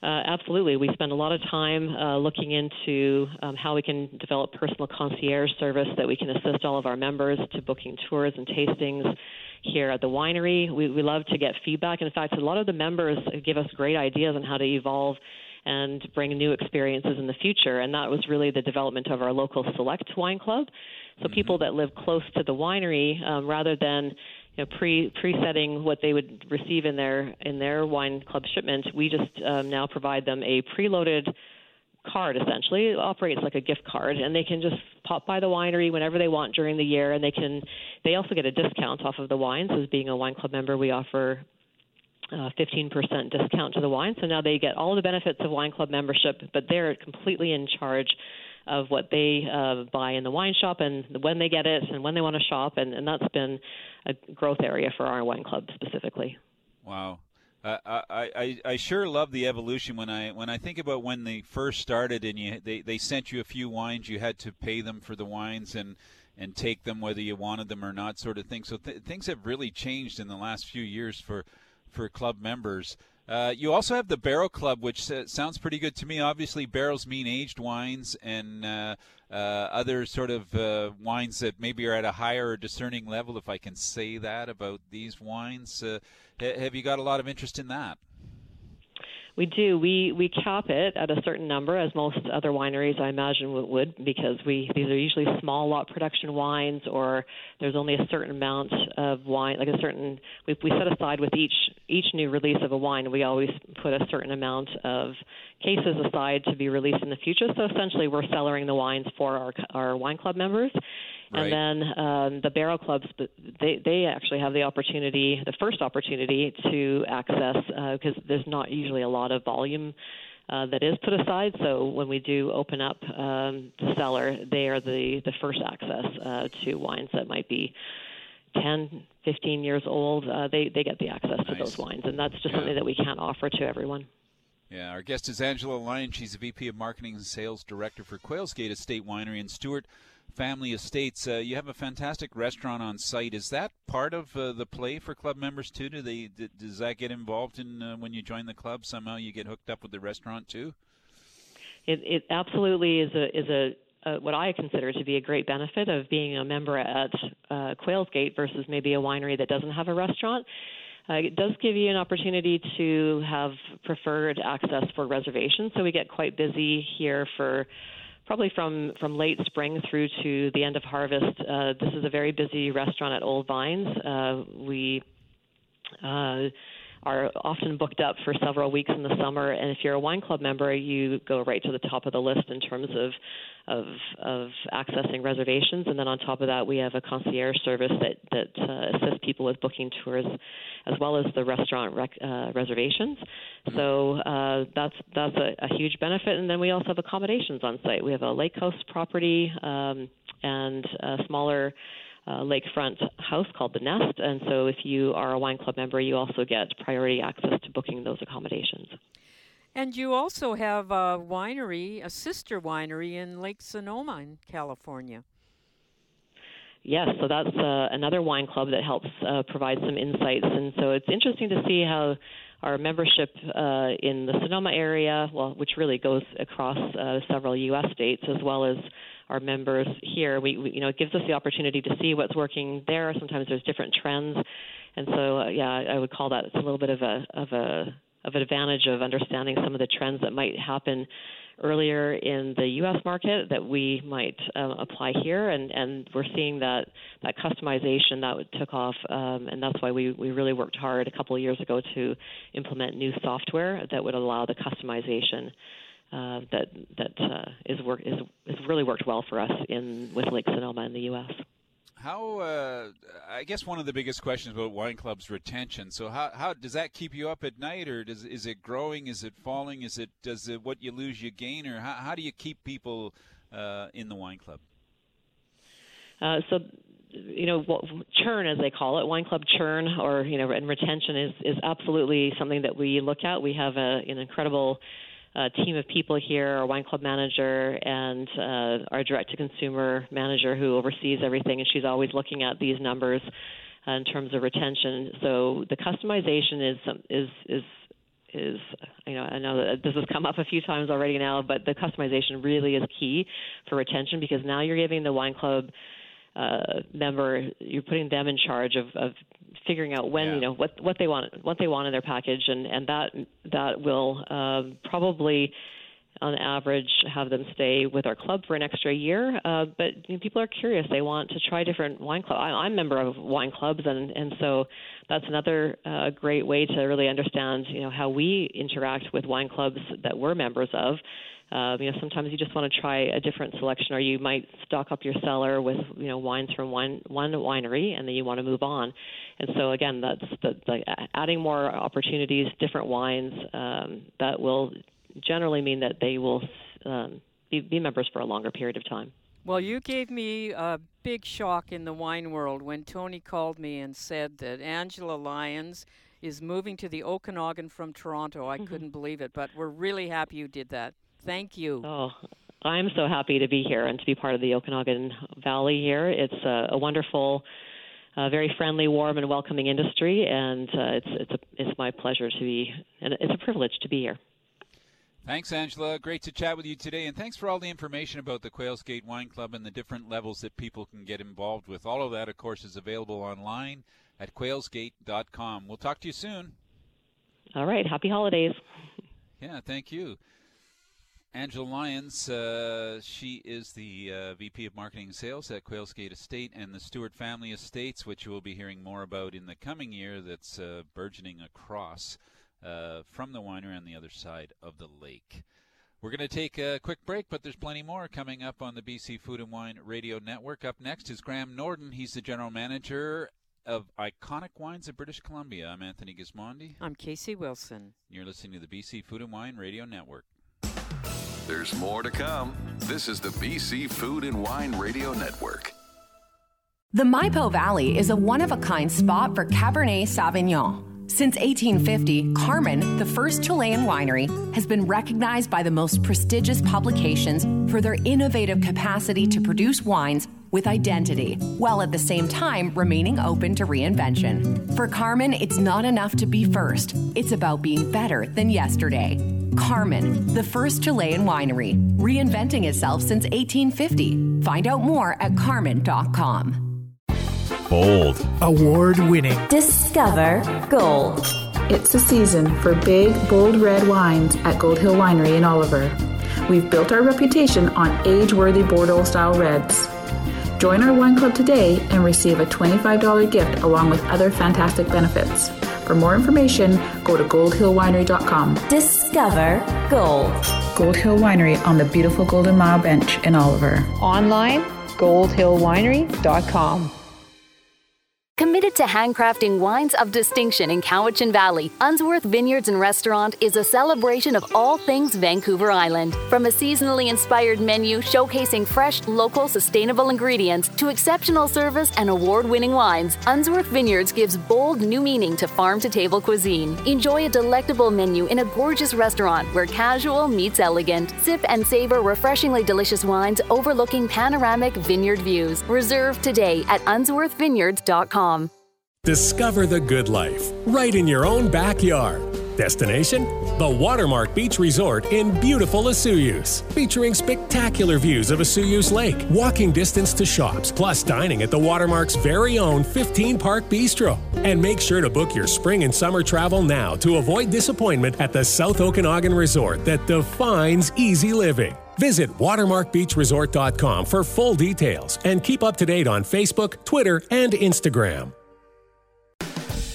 Uh, absolutely. We spend a lot of time uh, looking into um, how we can develop personal concierge service that we can assist all of our members to booking tours and tastings here at the winery. We, we love to get feedback. In fact, a lot of the members give us great ideas on how to evolve and bring new experiences in the future. And that was really the development of our local select wine club. So people that live close to the winery, um, rather than you know, pre pre-setting what they would receive in their in their wine club shipment, we just um, now provide them a preloaded card. Essentially, it operates like a gift card, and they can just pop by the winery whenever they want during the year, and they can. They also get a discount off of the wines. As being a wine club member, we offer uh, 15% discount to the wine. So now they get all the benefits of wine club membership, but they're completely in charge of what they uh, buy in the wine shop and when they get it and when they want to shop. And, and that's been a growth area for our wine club specifically. Wow. Uh, I, I I sure love the evolution when I when I think about when they first started and you they, they sent you a few wines you had to pay them for the wines and and take them whether you wanted them or not sort of thing so th- things have really changed in the last few years for for club members. Uh, you also have the Barrel Club, which sounds pretty good to me. Obviously, barrels mean aged wines and uh, uh, other sort of uh, wines that maybe are at a higher or discerning level, if I can say that about these wines. Have you got a lot of interest in that? We do. We we cap it at a certain number, as most other wineries I imagine would, because we these are usually small lot production wines, or there's only a certain amount of wine, like a certain. We we set aside with each each new release of a wine, we always put a certain amount of cases aside to be released in the future. So essentially, we're cellaring the wines for our our wine club members. Right. And then um, the barrel clubs, they they actually have the opportunity, the first opportunity to access because there's not usually a lot of volume uh, that is put aside. So when we do open up um, the cellar, they are the the first access uh, to wines that might be 10, 15 years old. Uh, they they get the access to those wines, and that's just Yeah. something that we can't offer to everyone. Yeah, our guest is Angela Lyon. She's the VP of Marketing and Sales Director for Quailsgate Estate Winery in Stewart Family Estates. Uh, you have a fantastic restaurant on site. Is that part of uh, the play for club members too? Do they does that get involved in uh, when you join the club? Somehow you get hooked up with the restaurant too. It, it absolutely is a is a uh, what I consider to be a great benefit of being a member at uh, Quailsgate versus maybe a winery that doesn't have a restaurant. Uh, it does give you an opportunity to have preferred access for reservations. So we get quite busy here for probably from from late spring through to the end of harvest. Uh, this is a very busy restaurant at Old Vines. Uh, we uh, are often booked up for several weeks in the summer. And if you're a wine club member, you go right to the top of the list in terms of of, of accessing reservations. And then on top of that, we have a concierge service that that uh, assists people with booking tours, as well as the restaurant rec- uh, reservations. So uh, that's that's a, a huge benefit. And then we also have accommodations on site. We have a lake house property um, and a smaller uh, lakefront house called the Nest. And so, if you are a wine club member, you also get priority access to booking those accommodations. And you also have a winery, a sister winery in Lake Sonoma in California. Yes, so that's uh, another wine club that helps uh, provide some insights. And so it's interesting to see how our membership uh, in the Sonoma area, well, which really goes across uh, several U.S. states, as well as our members here. We, we, you know, it gives us the opportunity to see what's working there. Sometimes there's different trends, and so uh, yeah, I would call that it's a little bit of a of a of an advantage of understanding some of the trends that might happen earlier in the U.S. market that we might uh, apply here, and, and we're seeing that that customization that took off, um, and that's why we, we really worked hard a couple of years ago to implement new software that would allow the customization uh, that that uh, is work is has really worked well for us in with Lake Sonoma in the U.S. How uh, I guess one of the biggest questions about wine clubs retention. So how how does that keep you up at night, or does is it growing? Is it falling? Is it does it what you lose you gain, or how how do you keep people uh, in the wine club? Uh, so you know churn as they call it wine club churn or you know and retention is is absolutely something that we look at we have a, an incredible uh, team of people here, our wine club manager and uh, our direct to consumer manager who oversees everything, and she's always looking at these numbers uh, in terms of retention. So the customization is is is is you know I know that this has come up a few times already now, but the customization really is key for retention because now you're giving the wine club uh, member, you're putting them in charge of, of figuring out when yeah. you know what what they want what they want in their package, and and that that will uh, probably on average have them stay with our club for an extra year. Uh, but you know, people are curious; they want to try different wine clubs. I'm a member of wine clubs, and and so that's another uh, great way to really understand you know how we interact with wine clubs that we're members of. Uh, you know, sometimes you just want to try a different selection, or you might stock up your cellar with you know wines from one one winery, and then you want to move on. And so again, that's the, the adding more opportunities, different wines um, that will generally mean that they will um, be, be members for a longer period of time. Well, you gave me a big shock in the wine world when Tony called me and said that Angela Lyons is moving to the Okanagan from Toronto. I mm-hmm. couldn't believe it, but we're really happy you did that. Thank you. Oh, I'm so happy to be here and to be part of the Okanagan Valley here. It's a, a wonderful, uh, very friendly, warm, and welcoming industry, and uh, it's it's a, it's my pleasure to be, and it's a privilege to be here. Thanks, Angela. Great to chat with you today, and thanks for all the information about the Quailsgate Wine Club and the different levels that people can get involved with. All of that, of course, is available online at quailsgate.com. We'll talk to you soon. All right. Happy holidays. Yeah, thank you. Angela Lyons, uh, she is the uh, VP of Marketing and Sales at Quailsgate Estate and the Stewart Family Estates, which you will be hearing more about in the coming year. That's uh, burgeoning across uh, from the winery on the other side of the lake. We're going to take a quick break, but there's plenty more coming up on the BC Food and Wine Radio Network. Up next is Graham Norden. He's the general manager of Iconic Wines of British Columbia. I'm Anthony Gismondi. I'm Casey Wilson. You're listening to the BC Food and Wine Radio Network. There's more to come. This is the BC Food and Wine Radio Network. The Maipo Valley is a one of a kind spot for Cabernet Sauvignon. Since 1850, Carmen, the first Chilean winery, has been recognized by the most prestigious publications for their innovative capacity to produce wines with identity, while at the same time remaining open to reinvention. For Carmen, it's not enough to be first, it's about being better than yesterday. Carmen, the first Chilean winery, reinventing itself since 1850. Find out more at carmen.com. Bold. Award winning. Discover Gold. It's the season for big, bold red wines at Gold Hill Winery in Oliver. We've built our reputation on age worthy Bordeaux style reds. Join our wine club today and receive a $25 gift along with other fantastic benefits. For more information, go to goldhillwinery.com. Discover Gold. Gold Hill Winery on the beautiful Golden Mile Bench in Oliver. Online, goldhillwinery.com. Committed to handcrafting wines of distinction in Cowichan Valley, Unsworth Vineyards and Restaurant is a celebration of all things Vancouver Island. From a seasonally inspired menu showcasing fresh, local, sustainable ingredients to exceptional service and award winning wines, Unsworth Vineyards gives bold new meaning to farm to table cuisine. Enjoy a delectable menu in a gorgeous restaurant where casual meets elegant. Sip and savor refreshingly delicious wines overlooking panoramic vineyard views. Reserve today at unsworthvineyards.com. Discover the good life right in your own backyard. Destination? The Watermark Beach Resort in beautiful Osoyoos, featuring spectacular views of Osoyoos Lake, walking distance to shops, plus dining at the Watermark's very own 15 Park Bistro. And make sure to book your spring and summer travel now to avoid disappointment at the South Okanagan Resort that defines easy living. Visit watermarkbeachresort.com for full details and keep up to date on Facebook, Twitter, and Instagram.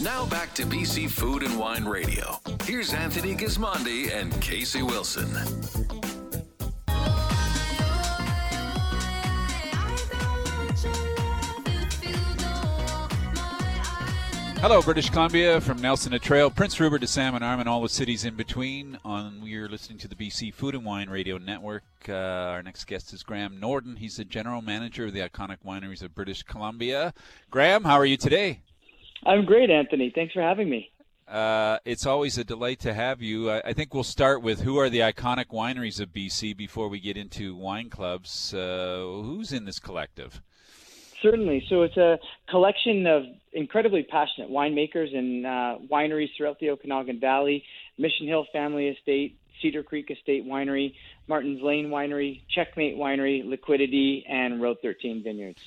Now back to BC Food and Wine Radio. Here's Anthony Gismondi and Casey Wilson. Hello, British Columbia, from Nelson to Trail, Prince Rupert to Salmon Arm, and all the cities in between. On we're listening to the BC Food and Wine Radio Network. Uh, our next guest is Graham Norden. He's the general manager of the iconic wineries of British Columbia. Graham, how are you today? I'm great, Anthony. Thanks for having me. Uh, it's always a delight to have you. I, I, think we'll start with who are the iconic wineries of BC before we get into wine clubs. Uh, who's in this collective? Certainly. So it's a collection of incredibly passionate winemakers and uh, wineries throughout the Okanagan Valley Mission Hill Family Estate, Cedar Creek Estate Winery, Martin's Lane Winery, Checkmate Winery, Liquidity, and Road 13 Vineyards.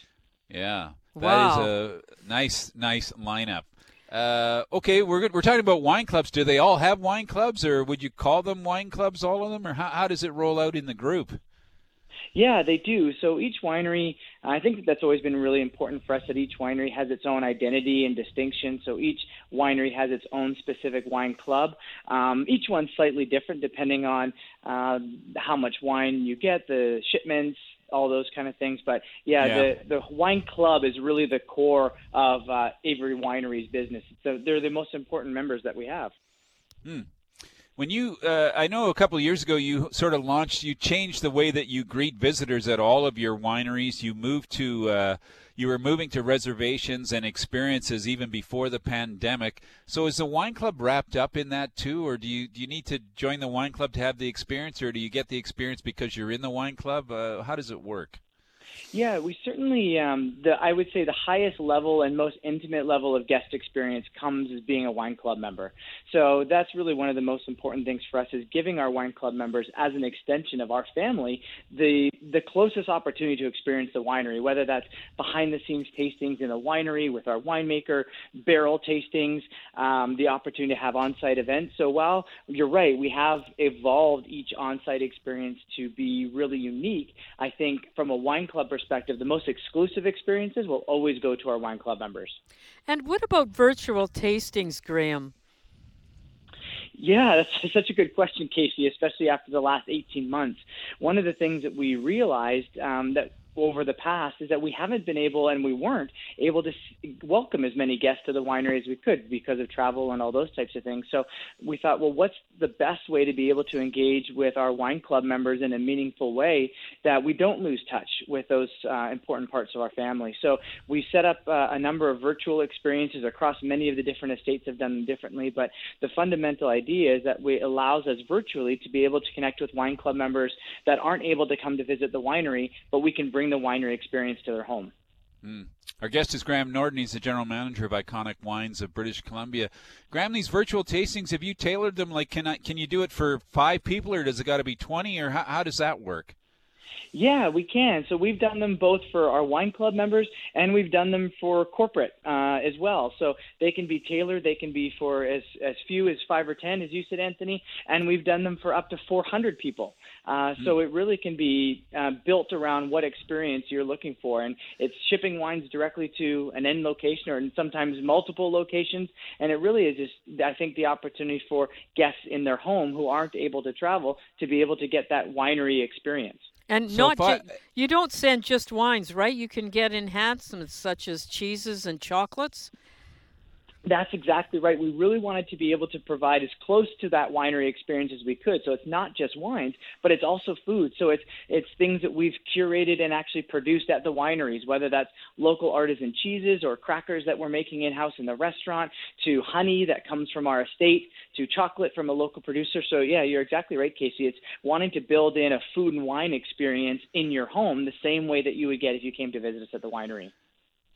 Yeah, that wow. is a nice, nice lineup. Uh, okay, we're good. we're talking about wine clubs. Do they all have wine clubs, or would you call them wine clubs, all of them, or how, how does it roll out in the group? Yeah, they do. So each winery, I think that that's always been really important for us that each winery has its own identity and distinction. So each winery has its own specific wine club. Um, each one's slightly different depending on uh, how much wine you get, the shipments, all those kind of things. But yeah, Yeah. the the wine club is really the core of uh, Avery Winery's business. So they're the most important members that we have. Hmm. When you, uh, I know a couple of years ago, you sort of launched, you changed the way that you greet visitors at all of your wineries. You moved to, uh, you were moving to reservations and experiences even before the pandemic. So is the wine club wrapped up in that too, or do you do you need to join the wine club to have the experience, or do you get the experience because you're in the wine club? Uh, how does it work? Yeah, we certainly, um, the I would say the highest level and most intimate level of guest experience comes as being a wine club member. So that's really one of the most important things for us is giving our wine club members, as an extension of our family, the the closest opportunity to experience the winery. Whether that's behind the scenes tastings in the winery with our winemaker, barrel tastings, um, the opportunity to have on site events. So while you're right, we have evolved each on site experience to be really unique. I think from a wine club perspective, the most exclusive experiences will always go to our wine club members. And what about virtual tastings, Graham? Yeah, that's [LAUGHS] such a good question, Casey, especially after the last 18 months. One of the things that we realized um, that over the past is that we haven't been able and we weren't able to welcome as many guests to the winery as we could because of travel and all those types of things. So we thought, well, what's the best way to be able to engage with our wine club members in a meaningful way that we don't lose touch with those uh, important parts of our family? So we set up uh, a number of virtual experiences across many of the different estates have done them differently, but the fundamental idea is that we allows us virtually to be able to connect with wine club members that aren't able to come to visit the winery, but we can bring the winery experience to their home. Mm. Our guest is Graham Norton. He's the general manager of Iconic Wines of British Columbia. Graham, these virtual tastings, have you tailored them? Like, can I, can you do it for five people, or does it got to be twenty, or how, how does that work? Yeah, we can. So we've done them both for our wine club members and we've done them for corporate uh, as well. So they can be tailored. They can be for as, as few as five or 10, as you said, Anthony. And we've done them for up to 400 people. Uh, so hmm. it really can be uh, built around what experience you're looking for. And it's shipping wines directly to an end location or sometimes multiple locations. And it really is just, I think, the opportunity for guests in their home who aren't able to travel to be able to get that winery experience. And so not I, ju- you don't send just wines, right? You can get enhancements such as cheeses and chocolates. That's exactly right. We really wanted to be able to provide as close to that winery experience as we could. So it's not just wines, but it's also food. So it's it's things that we've curated and actually produced at the wineries, whether that's local artisan cheeses or crackers that we're making in house in the restaurant, to honey that comes from our estate, to chocolate from a local producer. So yeah, you're exactly right, Casey. It's wanting to build in a food and wine experience in your home the same way that you would get if you came to visit us at the winery.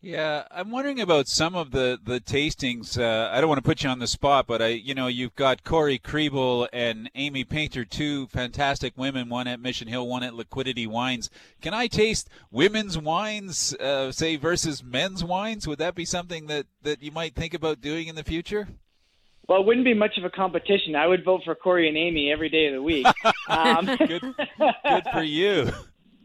Yeah, I'm wondering about some of the the tastings. Uh, I don't want to put you on the spot, but I, you know, you've got Corey Kriebel and Amy Painter, two fantastic women, one at Mission Hill, one at Liquidity Wines. Can I taste women's wines, uh, say, versus men's wines? Would that be something that that you might think about doing in the future? Well, it wouldn't be much of a competition. I would vote for Corey and Amy every day of the week. [LAUGHS] Um, good, good for you.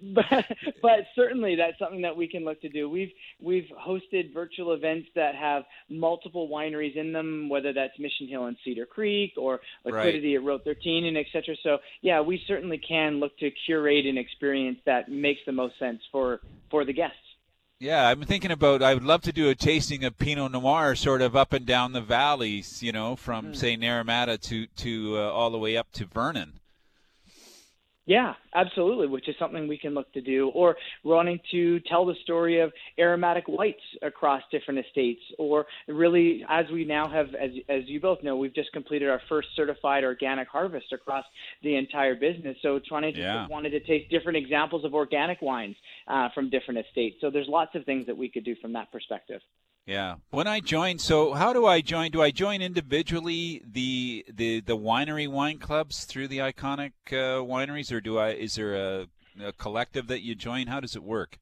[LAUGHS] but but certainly that's something that we can look to do. We've we've hosted virtual events that have multiple wineries in them, whether that's Mission Hill and Cedar Creek or Liquidity right. at Road 13 and et cetera. So yeah, we certainly can look to curate an experience that makes the most sense for for the guests. Yeah, I'm thinking about. I would love to do a tasting of Pinot Noir, sort of up and down the valleys. You know, from mm. say Naramata to to uh, all the way up to Vernon. Yeah, absolutely, which is something we can look to do. Or wanting to tell the story of aromatic whites across different estates, or really, as we now have, as, as you both know, we've just completed our first certified organic harvest across the entire business. So trying to yeah. wanted to taste different examples of organic wines uh, from different estates. So there's lots of things that we could do from that perspective. Yeah. When I join, so how do I join? Do I join individually the the the winery wine clubs through the iconic uh, wineries, or do I? Is there a, a collective that you join? How does it work?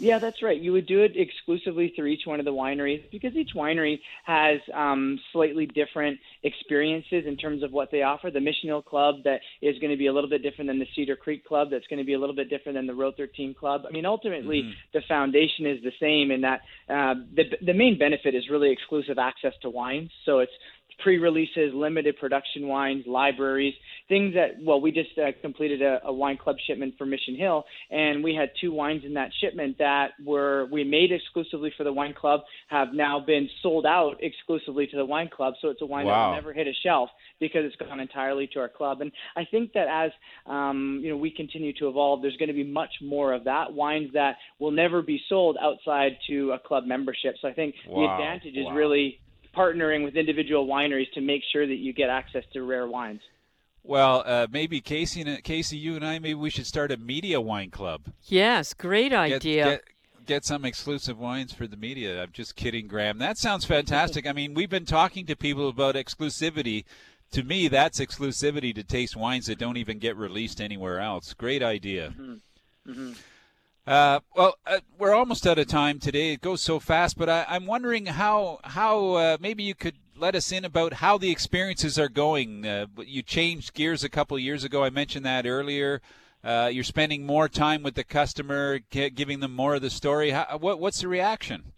Yeah, that's right. You would do it exclusively through each one of the wineries because each winery has um, slightly different experiences in terms of what they offer. The Mission Hill Club that is going to be a little bit different than the Cedar Creek Club. That's going to be a little bit different than the Road 13 Club. I mean, ultimately, mm-hmm. the foundation is the same in that uh, the the main benefit is really exclusive access to wines. So it's pre-releases, limited production wines, libraries, things that well, we just uh, completed a, a wine club shipment for Mission Hill, and we had two wines in that shipment that were we made exclusively for the wine club, have now been sold out exclusively to the wine club. So it's a wine wow. that will never hit a shelf because it's gone entirely to our club. And I think that as um, you know we continue to evolve, there's going to be much more of that wines that will never be sold outside to a club membership. So I think wow. the advantage is wow. really partnering with individual wineries to make sure that you get access to rare wines. Well, uh, maybe Casey, and, Casey, you and I, maybe we should start a media wine club. Yes, great idea. Get, get, get some exclusive wines for the media. I'm just kidding, Graham. That sounds fantastic. I mean, we've been talking to people about exclusivity. To me, that's exclusivity to taste wines that don't even get released anywhere else. Great idea. Mm-hmm. Mm-hmm. Uh, well, uh, we're almost out of time today. It goes so fast, but I, am wondering how how uh, maybe you could let us in about how the experiences are going. Uh, you changed gears a couple of years ago. I mentioned that earlier. Uh, you're spending more time with the customer, giving them more of the story. How, what, what's the reaction?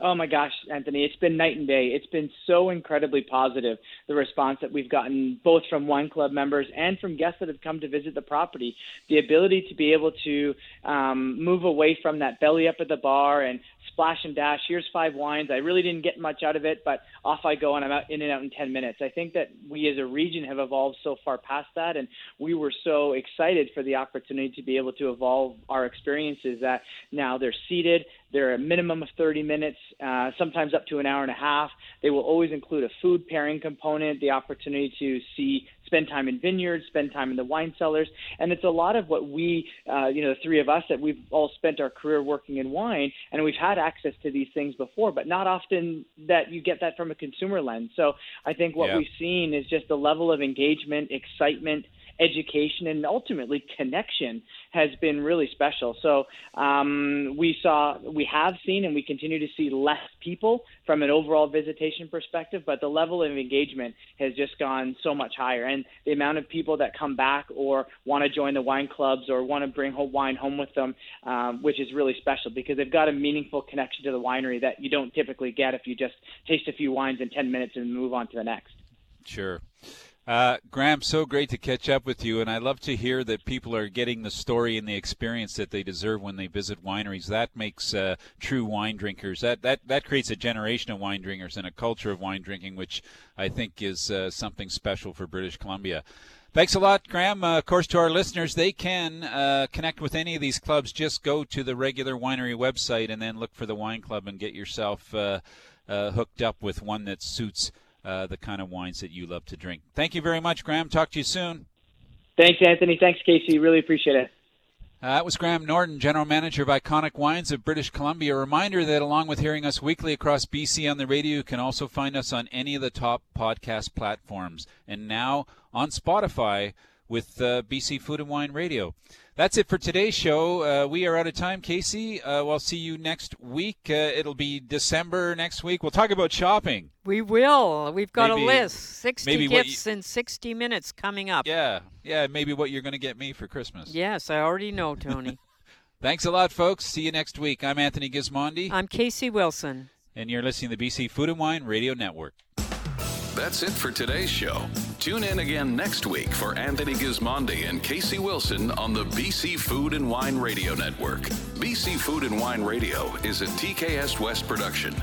Oh my gosh, Anthony, it's been night and day. It's been so incredibly positive, the response that we've gotten both from wine club members and from guests that have come to visit the property. The ability to be able to um, move away from that belly up at the bar and splash and dash. Here's five wines. I really didn't get much out of it, but off I go and I'm out in and out in 10 minutes. I think that we as a region have evolved so far past that, and we were so excited for the opportunity to be able to evolve our experiences that now they're seated. They're a minimum of 30 minutes, uh, sometimes up to an hour and a half. They will always include a food pairing component, the opportunity to see spend time in vineyards, spend time in the wine cellars, and it's a lot of what we, uh, you know, the three of us that we've all spent our career working in wine, and we've had access to these things before, but not often that you get that from a consumer lens. So I think what Yeah. we've seen is just the level of engagement, excitement, education, and ultimately connection has been really special. So um, we saw, we have seen, and we continue to see less people from an overall visitation perspective, but the level of engagement has just gone so much higher, and the amount of people that come back or want to join the wine clubs or want to bring wine home with them, um, which is really special because they've got a meaningful connection to the winery that you don't typically get if you just taste a few wines in 10 minutes and move on to the next. Sure. Uh, Graham, so great to catch up with you, and I love to hear that people are getting the story and the experience that they deserve when they visit wineries. That makes uh, true wine drinkers. That that that creates a generation of wine drinkers and a culture of wine drinking, which I think is uh, something special for British Columbia. Thanks a lot, Graham. Uh, of course, to our listeners, they can uh, connect with any of these clubs. Just go to the regular winery website and then look for the wine club and get yourself uh, uh, hooked up with one that suits uh, the kind of wines that you love to drink. Thank you very much, Graham. Talk to you soon. Thanks, Anthony. Thanks, Casey. Really appreciate it. Uh, that was Graham Norton, General Manager of Iconic Wines of British Columbia. A reminder that along with hearing us weekly across BC on the radio, you can also find us on any of the top podcast platforms and now on Spotify with uh, BC Food and Wine Radio. That's it for today's show. Uh, we are out of time, Casey. Uh, we'll see you next week. Uh, it'll be December next week. We'll talk about shopping. We will. We've got Maybe- a list. 60 maybe what gifts in 60 minutes coming up. Yeah, yeah, maybe what you're going to get me for Christmas. Yes, I already know, [LAUGHS] Tony. Thanks a lot, folks. See you next week. I'm Anthony Gismondi. I'm Casey Wilson. And you're listening to the BC Food and Wine Radio Network. That's it for today's show. Tune in again next week for Anthony Gismondi and Casey Wilson on the BC Food and Wine Radio Network. BC Food and Wine Radio is a TKS West production